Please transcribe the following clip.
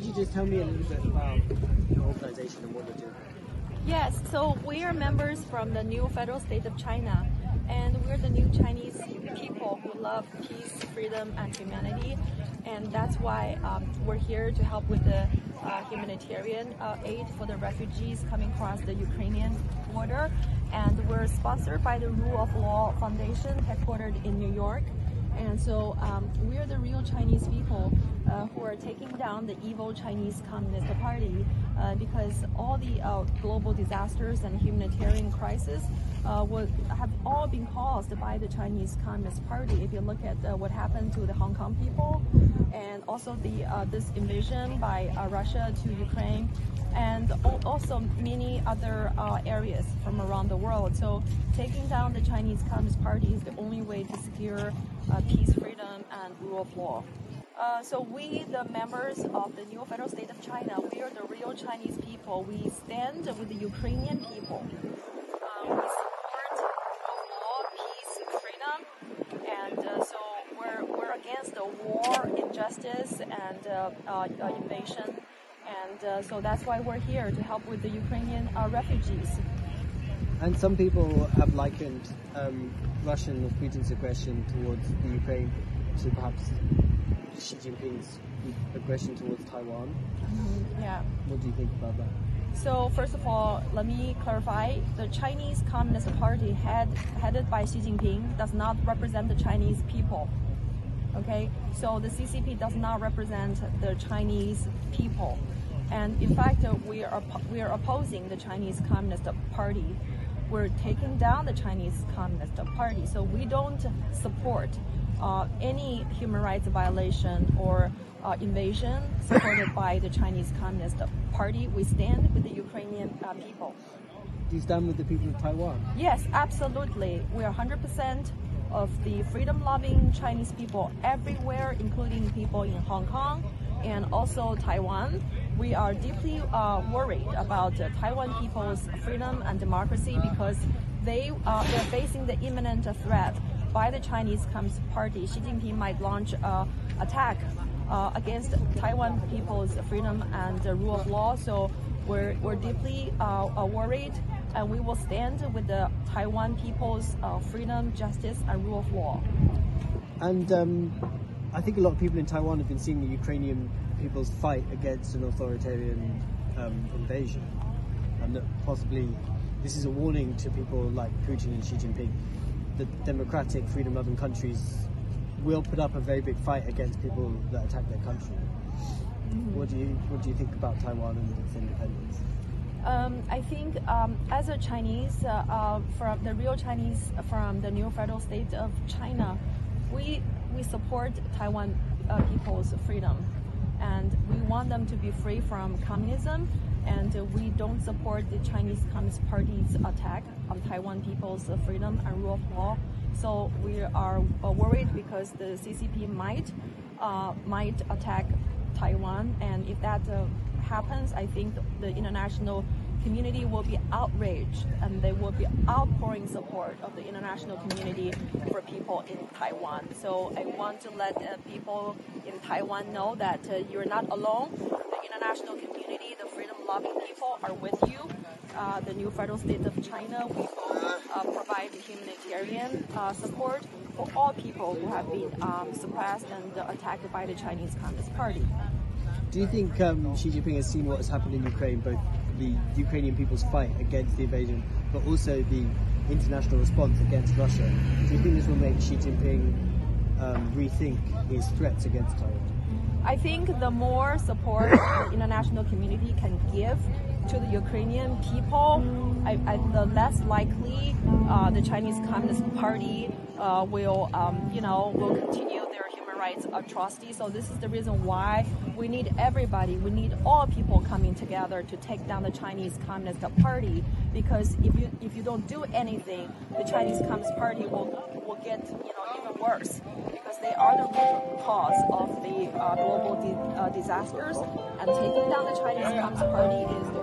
just tell me a little bit about your organization and what you do? Yes, so we are members from the new federal state of China, and we're the new Chinese people who love peace, freedom, and humanity. And that's why um, we're here to help with the uh, humanitarian uh, aid for the refugees coming across the Ukrainian border. And we're sponsored by the Rule of Law Foundation, headquartered in New York. And so um, we are the real Chinese people uh, who are taking down the evil Chinese Communist Party uh, because all the uh, global disasters and humanitarian crises uh, would have all been caused by the Chinese Communist Party. If you look at uh, what happened to the Hong Kong people and also the uh, this invasion by Russia to Ukraine and also many other uh, areas from around the world. So taking down the Chinese Communist Party is the only way to secure uh, peace, freedom, and rule of law. Uh, so we, the members of the new federal state of China, we are the real Chinese people. We stand with the Ukrainian people. Uh, we support law, peace, freedom, and uh, so we're, we're against the war, injustice, and uh, invasion and uh, so that's why we're here to help with the Ukrainian uh, refugees. And some people have likened um, Russian or Putin's aggression towards the Ukraine to perhaps Xi Jinping's aggression towards Taiwan. Mm-hmm. Yeah. What do you think about that? So first of all, let me clarify: the Chinese Communist Party, head, headed by Xi Jinping, does not represent the Chinese people. Okay, so the CCP does not represent the Chinese people. And in fact, uh, we are we are opposing the Chinese Communist Party. We're taking down the Chinese Communist Party. So we don't support uh, any human rights violation or uh, invasion supported by the Chinese Communist Party. We stand with the Ukrainian uh, people. Do you stand with the people of Taiwan? Yes, absolutely. We are 100% of the freedom-loving Chinese people everywhere, including people in Hong Kong and also Taiwan we are deeply uh, worried about uh, Taiwan people's freedom and democracy because they uh, they're facing the imminent threat by the Chinese Communist Party. Xi Jinping might launch an attack uh, against Taiwan people's freedom and rule of law. So we're, we're deeply uh, uh, worried and we will stand with the Taiwan people's freedom, justice, and rule of law. And um, I think a lot of people in Taiwan have been seeing the Ukrainian people's fight against an authoritarian um, invasion, and that possibly this is a warning to people like Putin and Xi Jinping that democratic, freedom-loving countries will put up a very big fight against people that attack their country. Mm-hmm. What do you What do you think about Taiwan and its independence? Um, I think um, as a Chinese, uh, uh, from the real Chinese from the new federal state of China, we we support Taiwan uh, people's freedom. And we want them to be free from communism. And we don't support the Chinese Communist Party's attack on Taiwan people's freedom and rule of law. So we are worried because the CCP might uh, might attack Taiwan, and if that uh, happens, I think the international community will be outraged and they will be outpouring support of the international community for people in Taiwan. So I want to let uh, people in Taiwan know that uh, you're not alone. The international community, the freedom loving people are with you. Uh, the new federal state of China, will uh, provide humanitarian uh, support for all people who have been um, suppressed and attacked by the Chinese Communist Party. Do you think um, Xi Jinping has seen what has happened in Ukraine, both the Ukrainian people's fight against the invasion, but also the international response against Russia? Do you think this will make Xi Jinping um, rethink his threats against Taiwan? I think the more support the international community can give to the Ukrainian people, I, I, the less likely uh, the Chinese Communist Party uh, will, um, you know, will continue rights atrocity. So this is the reason why we need everybody, we need all people coming together to take down the Chinese Communist Party. Because if you if you don't do anything, the Chinese Communist Party will will get you know even worse because they are the root cause of the uh, global di- uh, disasters. And taking down the Chinese Communist Party is the